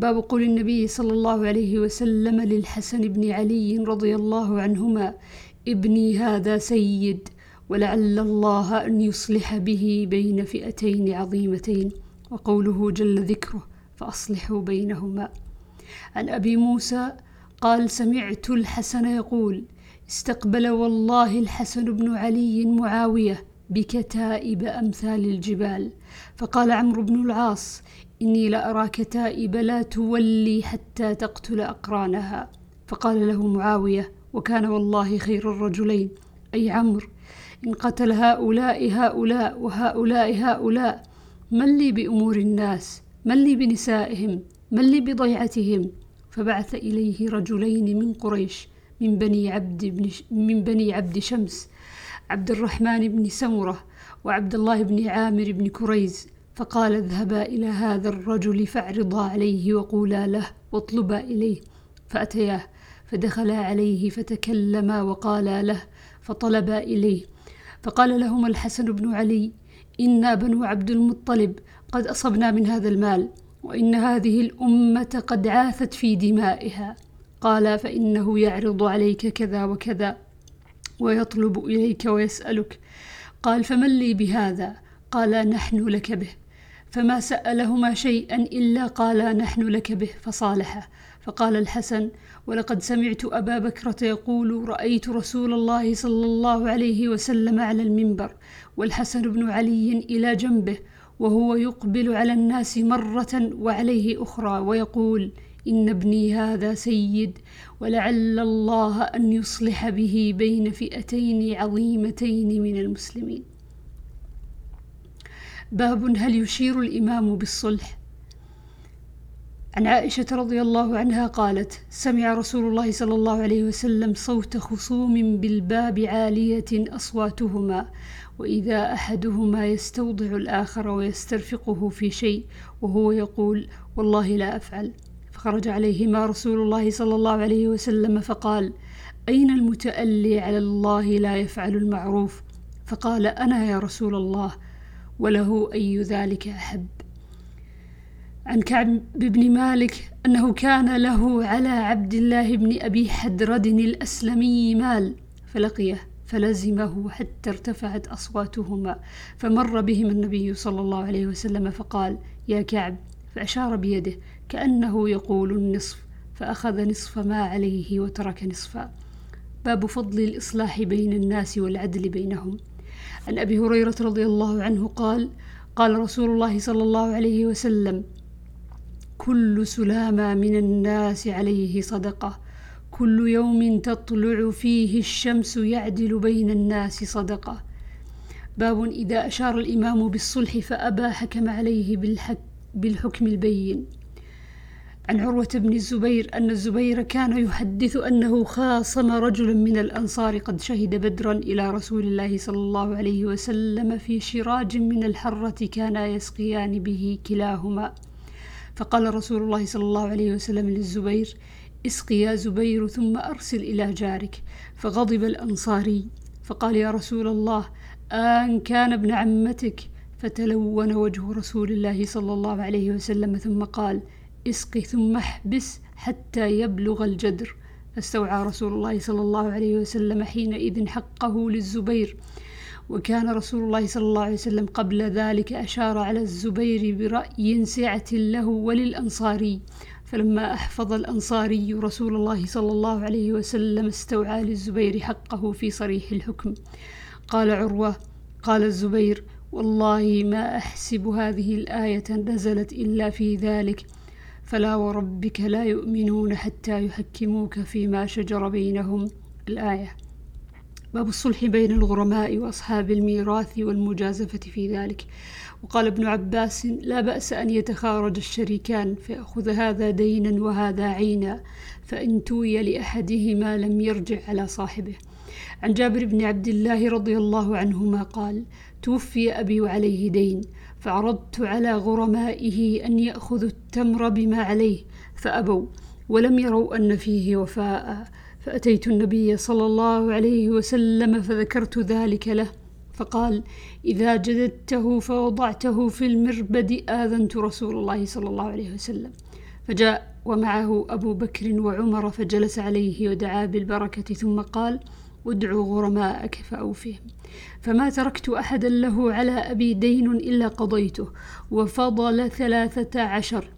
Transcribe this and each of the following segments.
باب قول النبي صلى الله عليه وسلم للحسن بن علي رضي الله عنهما ابني هذا سيد ولعل الله أن يصلح به بين فئتين عظيمتين وقوله جل ذكره فأصلحوا بينهما. عن أبي موسى قال سمعت الحسن يقول استقبل والله الحسن بن علي معاوية بكتائب أمثال الجبال. فقال عمرو بن العاص إني لأرى كتائب لا تولي حتى تقتل أقرانها. فقال له معاوية وكان والله خير الرجلين. أي عمرو إن قتل هؤلاء هؤلاء وهؤلاء هؤلاء من لي بأمور الناس؟ من لي بنسائهم؟ من لي بضيعتهم؟ فبعث إليه رجلين من قريش من بني عبد بن من بني عبد شمس عبد الرحمن بن سمرة وعبد الله بن عامر بن كريز. فقال اذهبا إلى هذا الرجل فاعرضا عليه وقولا له واطلبا إليه. فأتياه فدخلا عليه فتكلما وقالا له فطلبا إليه. فقال لهما الحسن بن علي إنا بنو عبد المطلب قد أصبنا من هذا المال وإن هذه الأمة قد عاثت في دمائها. قال فإنه يعرض عليك كذا وكذا ويطلب إليك ويسألك. قال فمن لي بهذا؟ قال نحن لك به. فما سألهما شيئا إلا قالا نحن لك به فصالحه. فقال الحسن ولقد سمعت أبا بكرة يقول رأيت رسول الله صلى الله عليه وسلم على المنبر والحسن بن علي إلى جنبه وهو يقبل على الناس مرة وعليه أخرى ويقول إن ابني هذا سيد ولعل الله أن يصلح به بين فئتين عظيمتين من المسلمين. باب هل يشير الإمام بالصلح عن عائشة رضي الله عنها قالت: سمع رسول الله صلى الله عليه وسلم صوت خصوم بالباب عالية أصواتهما، وإذا أحدهما يستوضع الآخر ويسترفقه في شيء وهو يقول: والله لا أفعل. فخرج عليهما رسول الله صلى الله عليه وسلم فقال: أين المتألي على الله لا يفعل المعروف؟ فقال: أنا يا رسول الله، وله أي ذلك أحب. عن كعب بن مالك أنه كان له على عبد الله بن أبي حدرد الأسلمي مال فلقيه فلزمه حتى ارتفعت أصواتهما فمر بهما النبي صلى الله عليه وسلم فقال يا كعب فأشار بيده كأنه يقول النصف فأخذ نصف ما عليه وترك نصفا باب فضل الإصلاح بين الناس والعدل بينهم عن أبي هريرة رضي الله عنه قال قال رسول الله صلى الله عليه وسلم كل سلامة من الناس عليه صدقة. كل يوم تطلع فيه الشمس يعدل بين الناس صدقة. باب إذا أشار الإمام بالصلح فأبى حكم عليه بالحك بالحكم البين. عن عروة بن الزبير أن الزبير كان يحدث أنه خاصم رجلا من الأنصار قد شهد بدرا إلى رسول الله صلى الله عليه وسلم في شراج من الحرة كانا يسقيان به كلاهما. فقال رسول الله صلى الله عليه وسلم للزبير اسق يا زبير ثم أرسل إلى جارك. فغضب الأنصاري فقال يا رسول الله آن كان ابن عمتك؟ فتلون وجه رسول الله صلى الله عليه وسلم ثم قال اسق ثم احبس حتى يبلغ الجدر. فاستوعى رسول الله صلى الله عليه وسلم حينئذ حقه للزبير. وكان رسول الله صلى الله عليه وسلم قبل ذلك أشار على الزبير برأي سعة له وللأنصاري. فلما أحفظ الأنصاري رسول الله صلى الله عليه وسلم استوعى للزبير حقه في صريح الحكم. قال عروة قال الزبير والله ما أحسب هذه الآية نزلت إلا في ذلك. فلا وربك لا يؤمنون حتى يحكموك فيما شجر بينهم. الآية باب الصلح بين الغرماء وأصحاب الميراث والمجازفة في ذلك. وقال ابن عباس لا بأس أن يتخارج الشريكان فيأخذ هذا دينا وهذا عينا فإن توي لأحدهما لم يرجع على صاحبه. عن جابر بن عبد الله رضي الله عنهما قال توفي أبي وعليه دين. فعرضت على غرمائه أن يأخذوا التمر بما عليه فأبوا ولم يروا أن فيه وفاء. فأتيت النبي صلى الله عليه وسلم فذكرت ذلك له فقال إذا جددته فوضعته في المربد آذنت رسول الله صلى الله عليه وسلم. فجاء ومعه أبو بكر وعمر فجلس عليه ودعا بالبركة ثم قال ادعوا غرماءك فأوفهم. فما تركت أحدا له على أبي دين إلا قضيته وفضل ثلاثة عشر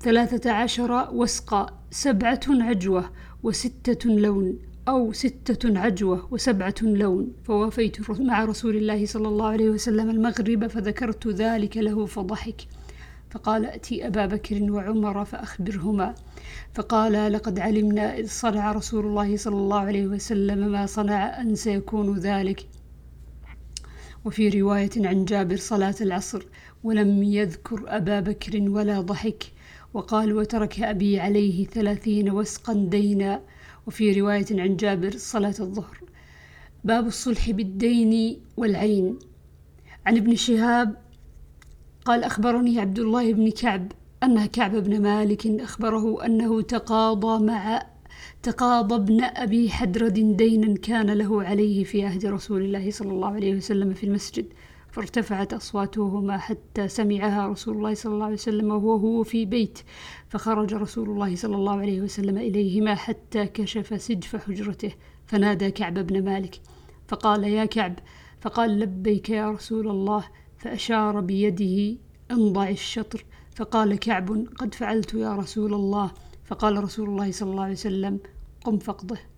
ثلاثة عشر وسقا سبعة عجوة وستة لون أو ستة عجوة وسبعة لون. فوافيت مع رسول الله صلى الله عليه وسلم المغرب فذكرت ذلك له فضحك. فقال ائتي أبا بكر وعمر فأخبرهما. فقال لقد علمنا إذ صنع رسول الله صلى الله عليه وسلم ما صنع أن سيكون ذلك. وفي رواية عن جابر صلاة العصر ولم يذكر أبا بكر ولا ضحك. وقال وترك أبي عليه ثلاثين وسقا دينا. وفي رواية عن جابر صلاة الظهر. باب الصلح بالدين والعين. عن ابن شهاب قال أخبرني عبد الله بن كعب أن كعب بن مالك أخبره أنه تقاضى مع تقاضى ابن أبي حدرد دينا كان له عليه في عهد رسول الله صلى الله عليه وسلم في المسجد فارتفعت أصواتهما حتى سمعها رسول الله صلى الله عليه وسلم وهو هو في بيت فخرج رسول الله صلى الله عليه وسلم إليهما حتى كشف سجف حجرته فنادى كعب بن مالك فقال يا كعب فقال لبيك يا رسول الله فأشار بيده أنضع الشطر فقال كعب قد فعلت يا رسول الله. فقال رسول الله صلى الله عليه وسلم قم فقده.